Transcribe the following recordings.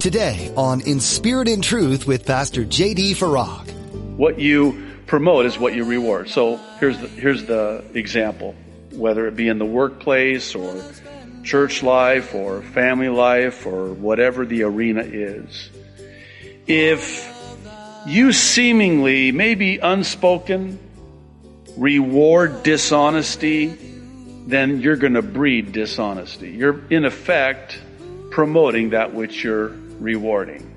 Today on In Spirit and Truth with Pastor J.D. Farag. What you promote is what you reward. So here's the, here's the example. Whether it be in the workplace or church life or family life or whatever the arena is. If you seemingly, maybe unspoken, reward dishonesty, then you're going to breed dishonesty. You're, in effect, promoting that which you're rewarding.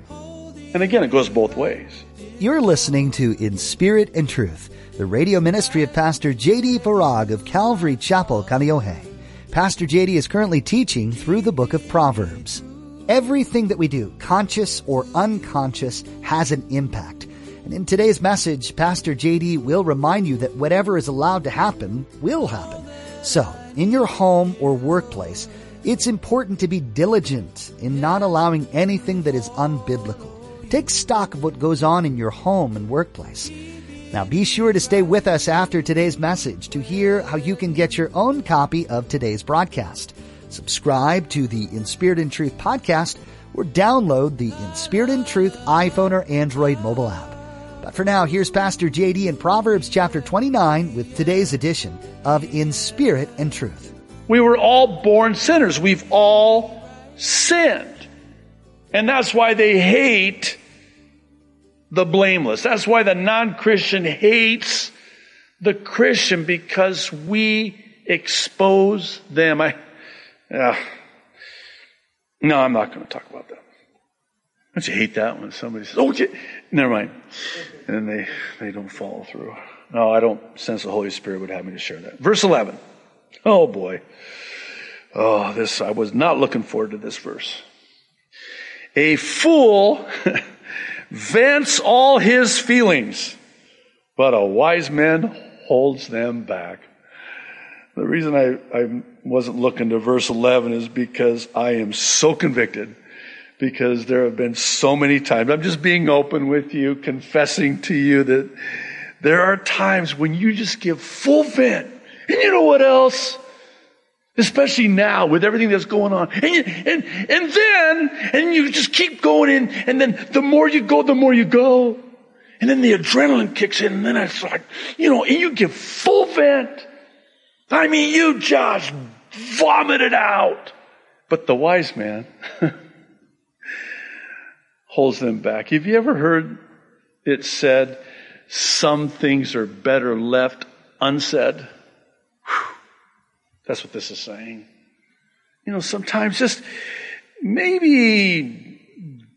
And again, it goes both ways. You're listening to In Spirit and Truth, the radio ministry of Pastor J.D. Farag of Calvary Chapel, Kaneohe. Pastor J.D. is currently teaching through the book of Proverbs. Everything that we do, conscious or unconscious, has an impact. And in today's message, Pastor JD will remind you that whatever is allowed to happen will happen. So, in your home or workplace, it's important to be diligent in not allowing anything that is unbiblical. Take stock of what goes on in your home and workplace. Now be sure to stay with us after today's message to hear how you can get your own copy of today's broadcast. Subscribe to the In Spirit and Truth podcast or download the In Spirit and Truth iPhone or Android mobile app. But for now, here's Pastor JD in Proverbs chapter 29 with today's edition of In Spirit and Truth. We were all born sinners. We've all sinned. And that's why they hate the blameless. That's why the non-Christian hates the Christian because we expose them. I, uh, no, I'm not going to talk about that. Don't you hate that when somebody says, "Oh, never mind," and they they don't follow through? No, I don't sense the Holy Spirit would have me to share that. Verse eleven. Oh boy. Oh, this, I was not looking forward to this verse. A fool vents all his feelings, but a wise man holds them back. The reason I, I wasn't looking to verse 11 is because I am so convicted because there have been so many times. I'm just being open with you, confessing to you that there are times when you just give full vent. And you know what else? Especially now with everything that's going on. And, you, and, and then, and you just keep going in, and then the more you go, the more you go. And then the adrenaline kicks in, and then it's like, you know, and you give full vent. I mean, you just vomit it out. But the wise man holds them back. Have you ever heard it said, some things are better left unsaid? That's what this is saying. You know, sometimes just maybe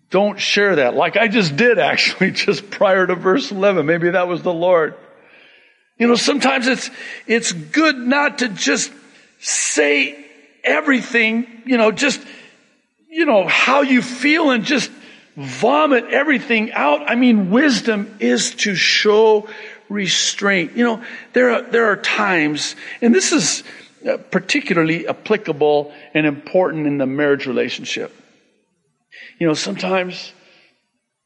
don't share that like I just did actually just prior to verse 11. Maybe that was the Lord. You know, sometimes it's, it's good not to just say everything, you know, just, you know, how you feel and just vomit everything out. I mean, wisdom is to show restraint. You know, there are, there are times, and this is, Uh, particularly applicable and important in the marriage relationship. You know, sometimes,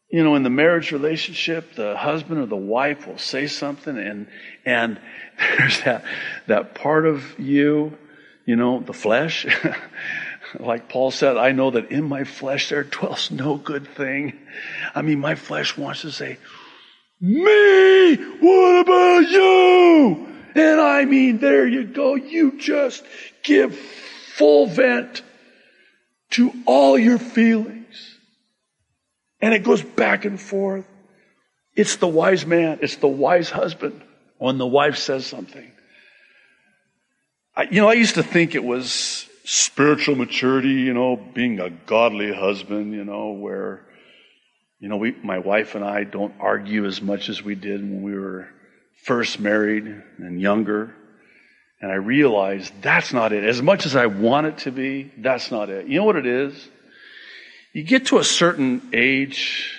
you know, in the marriage relationship, the husband or the wife will say something and, and there's that, that part of you, you know, the flesh. like Paul said, I know that in my flesh there dwells no good thing. I mean, my flesh wants to say, me, what about you? And I mean, there you go. You just give full vent to all your feelings. And it goes back and forth. It's the wise man. It's the wise husband when the wife says something. I, you know, I used to think it was spiritual maturity, you know, being a godly husband, you know, where, you know, we, my wife and I don't argue as much as we did when we were first married and younger. And I realized that's not it. As much as I want it to be, that's not it. You know what it is? You get to a certain age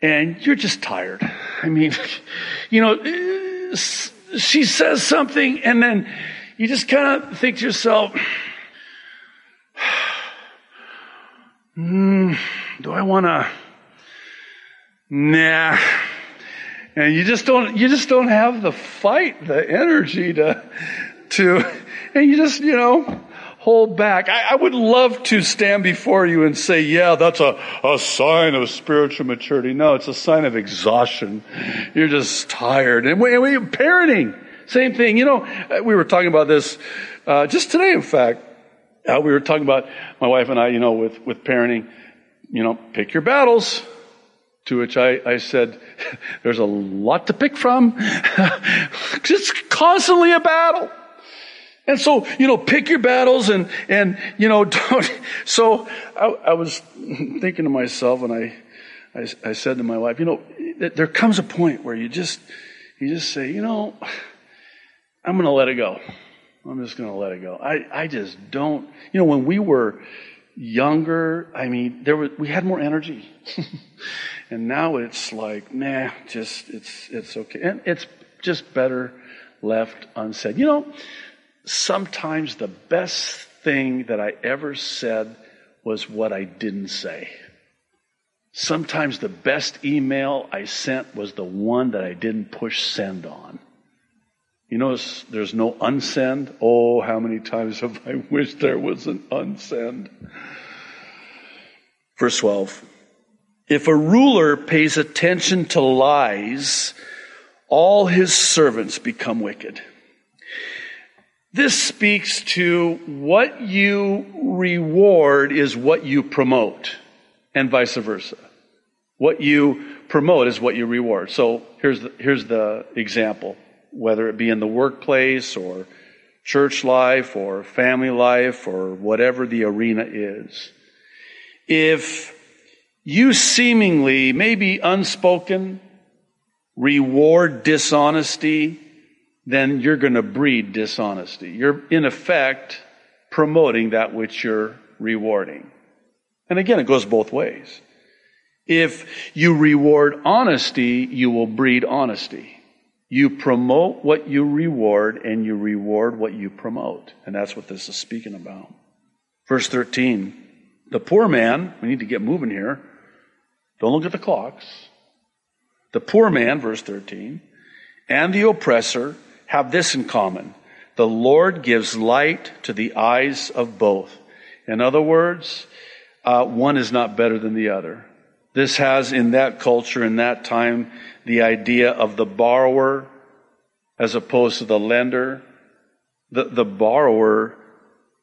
and you're just tired. I mean, you know, she says something and then you just kind of think to yourself, hmm, do I want to? Nah, and you just don't, you just don't have the fight, the energy to, to, and you just, you know, hold back. I, I, would love to stand before you and say, yeah, that's a, a sign of spiritual maturity. No, it's a sign of exhaustion. You're just tired. And we, we parenting, same thing. You know, we were talking about this, uh, just today, in fact. Uh, we were talking about my wife and I, you know, with, with parenting, you know, pick your battles. To which I, I said, there's a lot to pick from. it's constantly a battle. And so, you know, pick your battles and, and, you know, don't. So I, I was thinking to myself and I, I, I, said to my wife, you know, there comes a point where you just, you just say, you know, I'm going to let it go. I'm just going to let it go. I, I just don't, you know, when we were younger, I mean, there was, we had more energy. And now it's like, nah, just, it's, it's okay. And it's just better left unsaid. You know, sometimes the best thing that I ever said was what I didn't say. Sometimes the best email I sent was the one that I didn't push send on. You notice there's no unsend. Oh, how many times have I wished there was an unsend? Verse 12. If a ruler pays attention to lies, all his servants become wicked. This speaks to what you reward is what you promote, and vice versa. What you promote is what you reward. So here's the, here's the example, whether it be in the workplace or church life or family life or whatever the arena is. If you seemingly, maybe unspoken, reward dishonesty, then you're going to breed dishonesty. You're, in effect, promoting that which you're rewarding. And again, it goes both ways. If you reward honesty, you will breed honesty. You promote what you reward and you reward what you promote. And that's what this is speaking about. Verse 13. The poor man, we need to get moving here. Don't look at the clocks. The poor man, verse 13, and the oppressor have this in common. The Lord gives light to the eyes of both. In other words, uh, one is not better than the other. This has in that culture, in that time, the idea of the borrower as opposed to the lender. The, the borrower,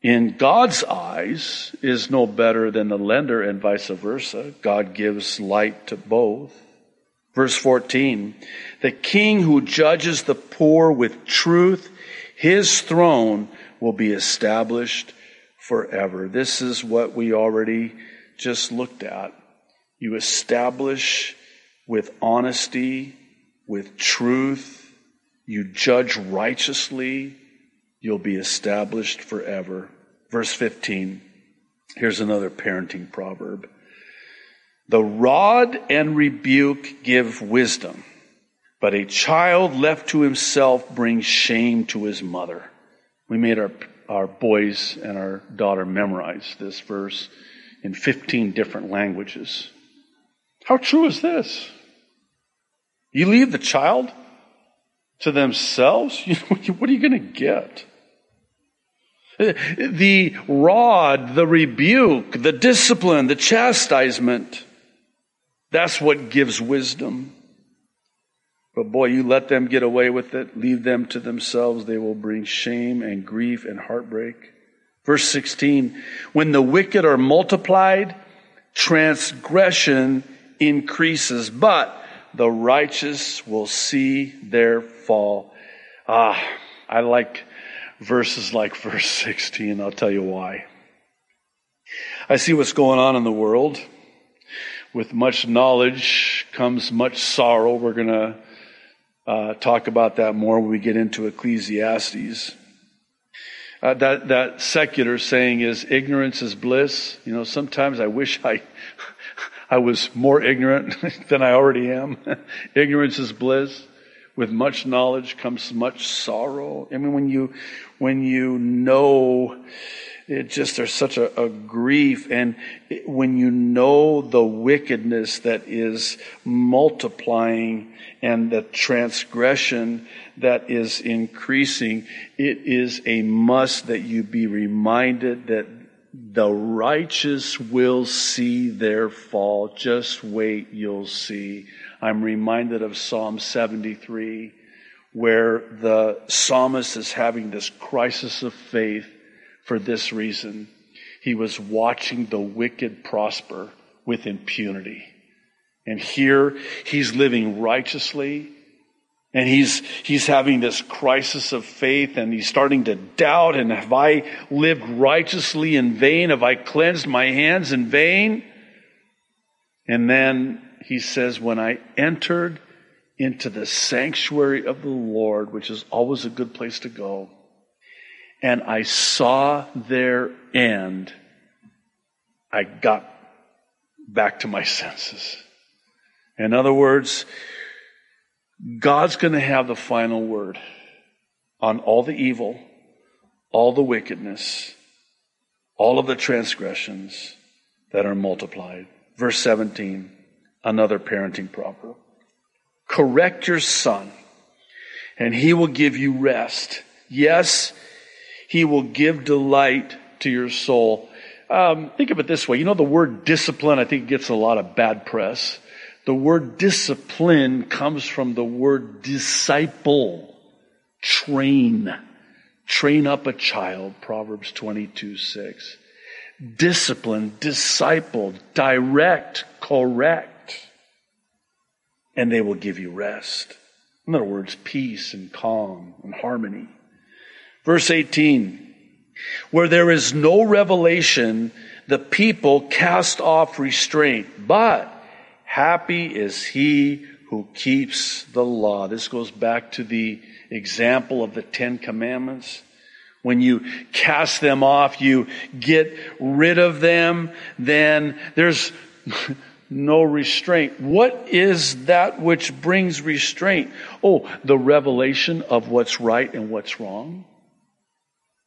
in God's eyes, is no better than the lender and vice versa. God gives light to both. Verse 14, the king who judges the poor with truth, his throne will be established forever. This is what we already just looked at. You establish with honesty, with truth, you judge righteously, you'll be established forever. Verse 15, here's another parenting proverb. The rod and rebuke give wisdom, but a child left to himself brings shame to his mother. We made our, our boys and our daughter memorize this verse in 15 different languages. How true is this? You leave the child to themselves? what are you going to get? The rod, the rebuke, the discipline, the chastisement that's what gives wisdom. But boy, you let them get away with it, leave them to themselves, they will bring shame and grief and heartbreak. Verse 16, when the wicked are multiplied, transgression increases, but the righteous will see their fall. Ah, I like verses like verse 16. I'll tell you why. I see what's going on in the world with much knowledge comes much sorrow. We're going to uh, talk about that more when we get into Ecclesiastes. Uh, that that secular saying is ignorance is bliss. You know, sometimes I wish I I was more ignorant than I already am. ignorance is bliss. With much knowledge comes much sorrow. I mean, when you when you know it just, there's such a, a grief. And it, when you know the wickedness that is multiplying and the transgression that is increasing, it is a must that you be reminded that the righteous will see their fall. Just wait, you'll see. I'm reminded of Psalm 73 where the psalmist is having this crisis of faith for this reason. He was watching the wicked prosper with impunity. And here he's living righteously and he's, he's having this crisis of faith and he's starting to doubt. And have I lived righteously in vain? Have I cleansed my hands in vain? And then he says, when I entered into the sanctuary of the Lord, which is always a good place to go, and I saw their end, I got back to my senses. In other words, God's going to have the final word on all the evil, all the wickedness, all of the transgressions that are multiplied. Verse 17, another parenting proverb. Correct your son, and he will give you rest. Yes, he will give delight to your soul. Um, think of it this way. You know, the word discipline, I think, gets a lot of bad press. The word discipline comes from the word disciple, train, train up a child, Proverbs 22, 6. Discipline, disciple, direct, correct, and they will give you rest. In other words, peace and calm and harmony. Verse 18, where there is no revelation, the people cast off restraint, but happy is he who keeps the law. This goes back to the example of the Ten Commandments. When you cast them off, you get rid of them, then there's no restraint. What is that which brings restraint? Oh, the revelation of what's right and what's wrong.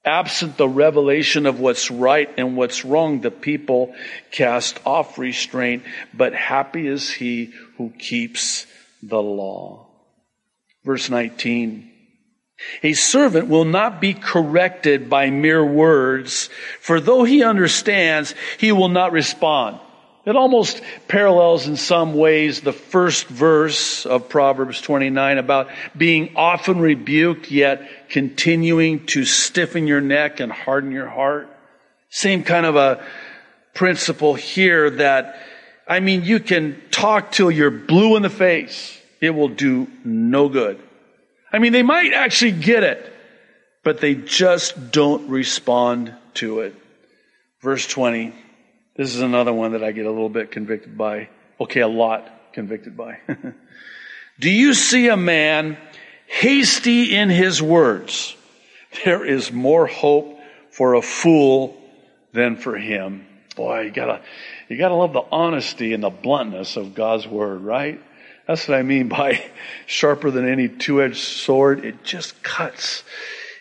Absent the revelation of what's right and what's wrong, the people cast off restraint, but happy is he who keeps the law. Verse 19. A servant will not be corrected by mere words, for though he understands, he will not respond. It almost parallels in some ways the first verse of Proverbs 29 about being often rebuked yet continuing to stiffen your neck and harden your heart. Same kind of a principle here that, I mean, you can talk till you're blue in the face. It will do no good. I mean, they might actually get it, but they just don't respond to it. Verse 20. This is another one that I get a little bit convicted by. Okay, a lot convicted by. Do you see a man hasty in his words? There is more hope for a fool than for him. Boy, you gotta, you gotta love the honesty and the bluntness of God's word, right? That's what I mean by sharper than any two-edged sword. It just cuts.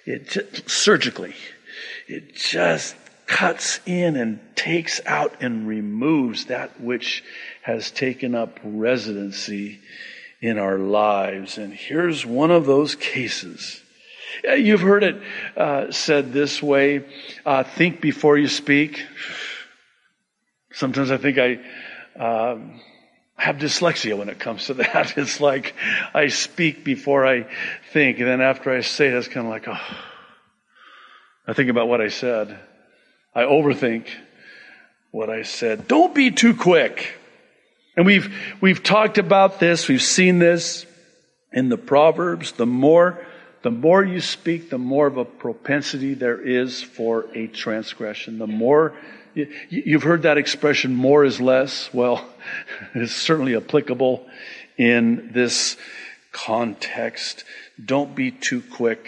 It just, surgically. It just cuts in and takes out and removes that which has taken up residency in our lives. And here's one of those cases. You've heard it uh, said this way uh, think before you speak. Sometimes I think I um, have dyslexia when it comes to that. It's like I speak before I think, and then after I say it, it's kind of like, oh, I think about what I said. I overthink what I said. Don't be too quick. And we've, we've talked about this. We've seen this in the Proverbs. The more, the more you speak, the more of a propensity there is for a transgression. The more, you, you've heard that expression, more is less. Well, it's certainly applicable in this context. Don't be too quick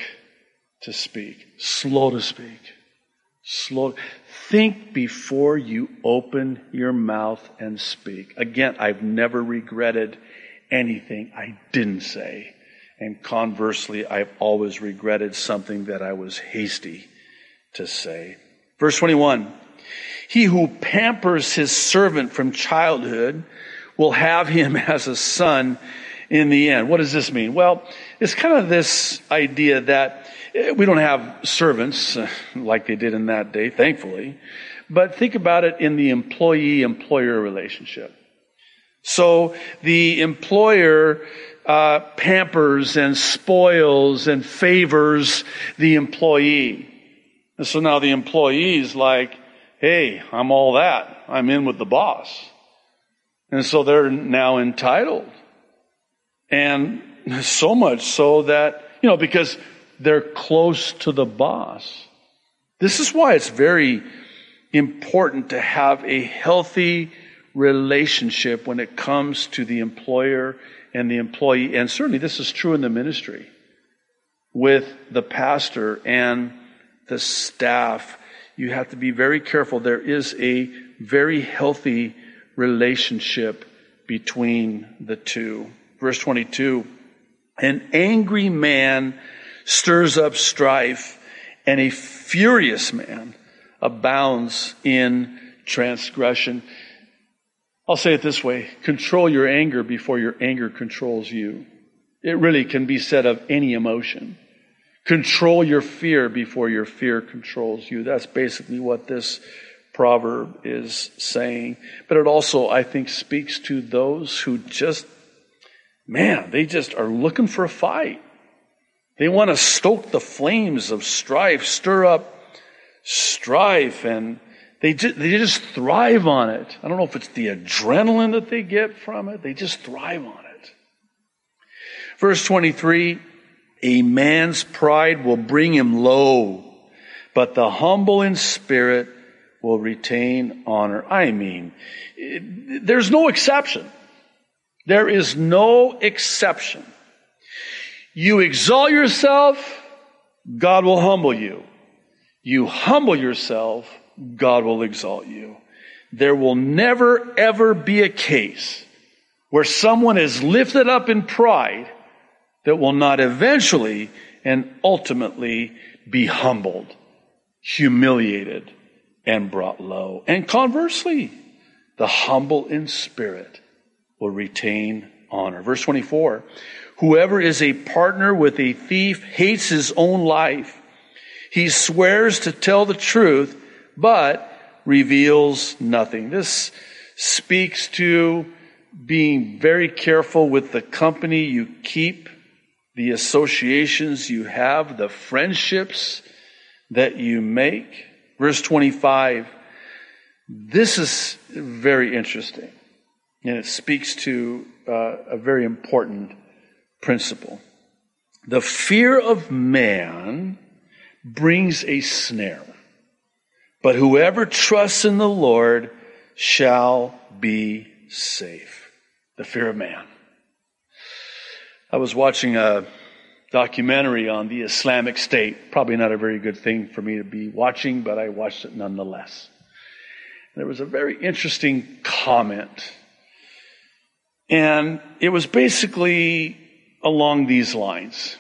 to speak. Slow to speak. Slow. Think before you open your mouth and speak. Again, I've never regretted anything I didn't say. And conversely, I've always regretted something that I was hasty to say. Verse 21. He who pampers his servant from childhood will have him as a son in the end. What does this mean? Well, it's kind of this idea that eh, we don't have servants uh, like they did in that day, thankfully. But think about it in the employee employer relationship. So the employer uh, pampers and spoils and favors the employee. And so now the employee's like, hey, I'm all that. I'm in with the boss. And so they're now entitled. And so much so that, you know, because they're close to the boss. This is why it's very important to have a healthy relationship when it comes to the employer and the employee. And certainly this is true in the ministry with the pastor and the staff. You have to be very careful. There is a very healthy relationship between the two. Verse 22 An angry man stirs up strife, and a furious man abounds in transgression. I'll say it this way control your anger before your anger controls you. It really can be said of any emotion. Control your fear before your fear controls you. That's basically what this proverb is saying. But it also, I think, speaks to those who just, man, they just are looking for a fight. They want to stoke the flames of strife, stir up strife, and they just, they just thrive on it. I don't know if it's the adrenaline that they get from it. They just thrive on it. Verse 23, a man's pride will bring him low, but the humble in spirit will retain honor. I mean, there's no exception. There is no exception. You exalt yourself, God will humble you. You humble yourself, God will exalt you. There will never ever be a case where someone is lifted up in pride that will not eventually and ultimately be humbled, humiliated, and brought low. And conversely, the humble in spirit will retain honor. Verse 24, whoever is a partner with a thief hates his own life. He swears to tell the truth, but reveals nothing. This speaks to being very careful with the company you keep the associations you have, the friendships that you make. Verse 25. This is very interesting, and it speaks to uh, a very important principle. The fear of man brings a snare, but whoever trusts in the Lord shall be safe. The fear of man. I was watching a documentary on the Islamic State. Probably not a very good thing for me to be watching, but I watched it nonetheless. There was a very interesting comment. And it was basically along these lines.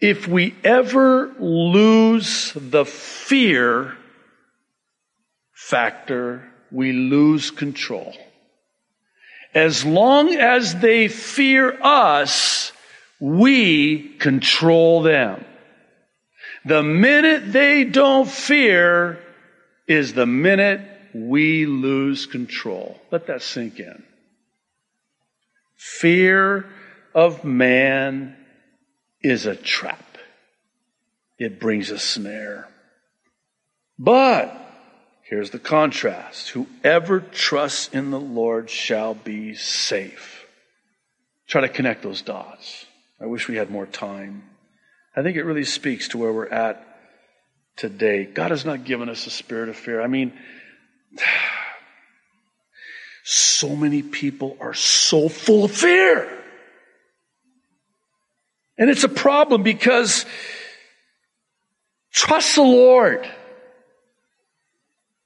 If we ever lose the fear factor, we lose control. As long as they fear us, we control them. The minute they don't fear is the minute we lose control. Let that sink in. Fear of man is a trap. It brings a snare. But here's the contrast. Whoever trusts in the Lord shall be safe. Try to connect those dots. I wish we had more time. I think it really speaks to where we're at today. God has not given us a spirit of fear. I mean, so many people are so full of fear. And it's a problem because trust the Lord.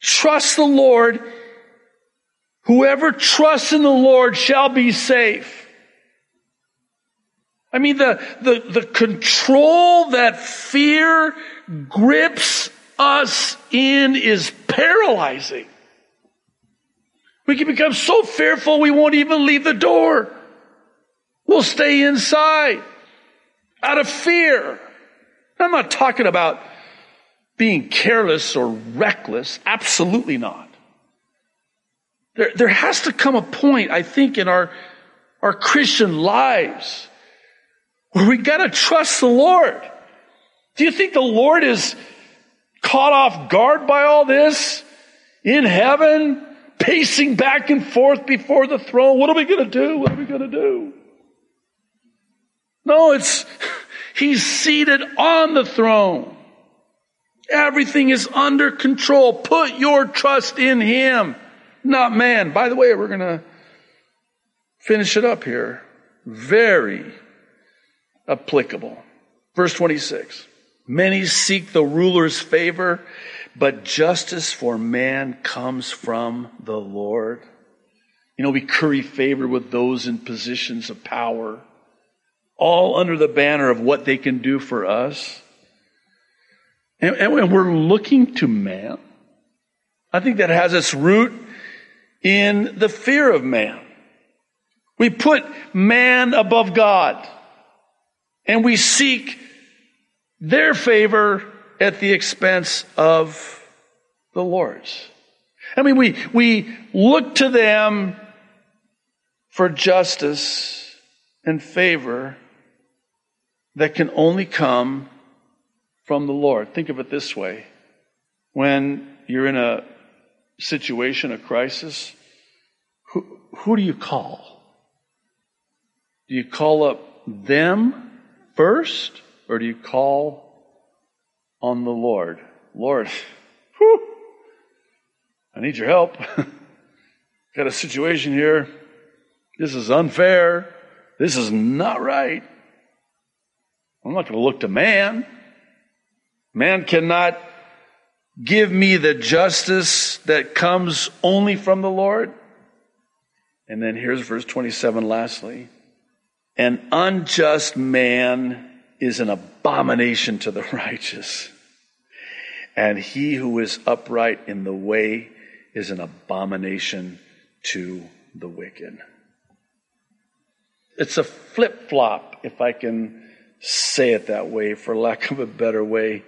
Trust the Lord. Whoever trusts in the Lord shall be safe. I mean, the, the, the control that fear grips us in is paralyzing. We can become so fearful we won't even leave the door. We'll stay inside out of fear. I'm not talking about being careless or reckless. Absolutely not. There, there has to come a point, I think, in our, our Christian lives where we gotta trust the Lord. Do you think the Lord is caught off guard by all this in heaven, pacing back and forth before the throne? What are we gonna do? What are we gonna do? No, it's, he's seated on the throne. Everything is under control. Put your trust in him, not man. By the way, we're gonna finish it up here. Very applicable. Verse 26. Many seek the ruler's favor, but justice for man comes from the Lord. You know, we curry favor with those in positions of power, all under the banner of what they can do for us. And, and we're looking to man. I think that has its root in the fear of man. We put man above God and we seek their favor at the expense of the Lord's. I mean, we, we look to them for justice and favor that can only come from the Lord. Think of it this way. When you're in a situation, a crisis, who, who do you call? Do you call up them first, or do you call on the Lord? Lord, whew, I need your help. Got a situation here. This is unfair. This is not right. I'm not going to look to man. Man cannot give me the justice that comes only from the Lord. And then here's verse 27 lastly. An unjust man is an abomination to the righteous. And he who is upright in the way is an abomination to the wicked. It's a flip flop, if I can say it that way, for lack of a better way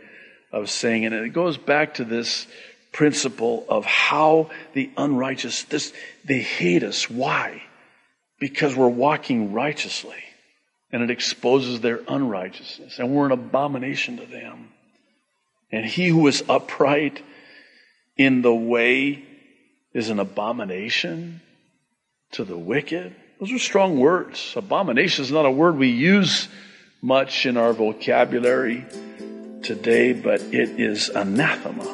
of saying it. And it goes back to this principle of how the unrighteous, this, they hate us. Why? because we're walking righteously and it exposes their unrighteousness and we're an abomination to them. And he who is upright in the way is an abomination to the wicked. Those are strong words. Abomination is not a word we use much in our vocabulary today, but it is anathema.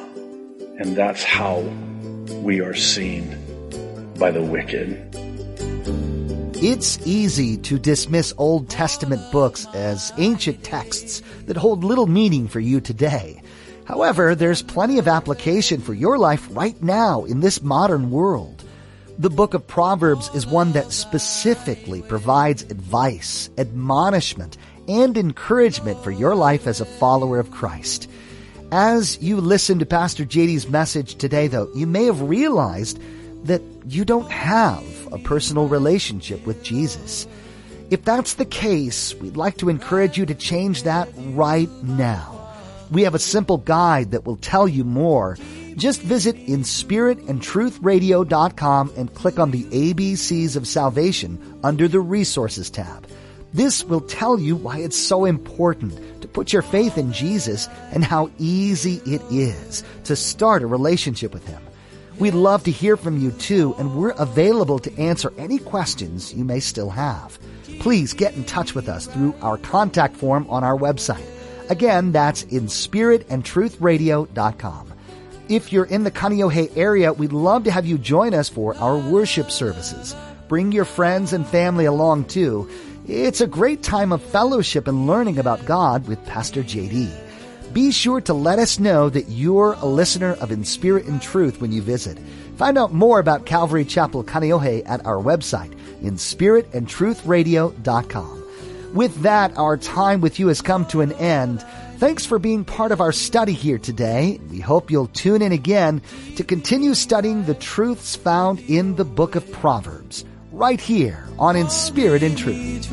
And that's how we are seen by the wicked. It's easy to dismiss Old Testament books as ancient texts that hold little meaning for you today. However, there's plenty of application for your life right now in this modern world. The book of Proverbs is one that specifically provides advice, admonishment, and encouragement for your life as a follower of Christ. As you listen to Pastor JD's message today, though, you may have realized that you don't have a personal relationship with Jesus. If that's the case, we'd like to encourage you to change that right now. We have a simple guide that will tell you more. Just visit inspiritandtruthradio.com and click on the ABCs of Salvation under the Resources tab. This will tell you why it's so important to put your faith in Jesus and how easy it is to start a relationship with Him. We'd love to hear from you too, and we're available to answer any questions you may still have. Please get in touch with us through our contact form on our website. Again, that's in spiritandtruthradio.com. If you're in the Kaneohe area, we'd love to have you join us for our worship services. Bring your friends and family along too. It's a great time of fellowship and learning about God with Pastor JD. Be sure to let us know that you're a listener of In Spirit and Truth when you visit. Find out more about Calvary Chapel Kaneohe at our website, inspiritandtruthradio.com. With that, our time with you has come to an end. Thanks for being part of our study here today. We hope you'll tune in again to continue studying the truths found in the book of Proverbs, right here on In Spirit and Truth.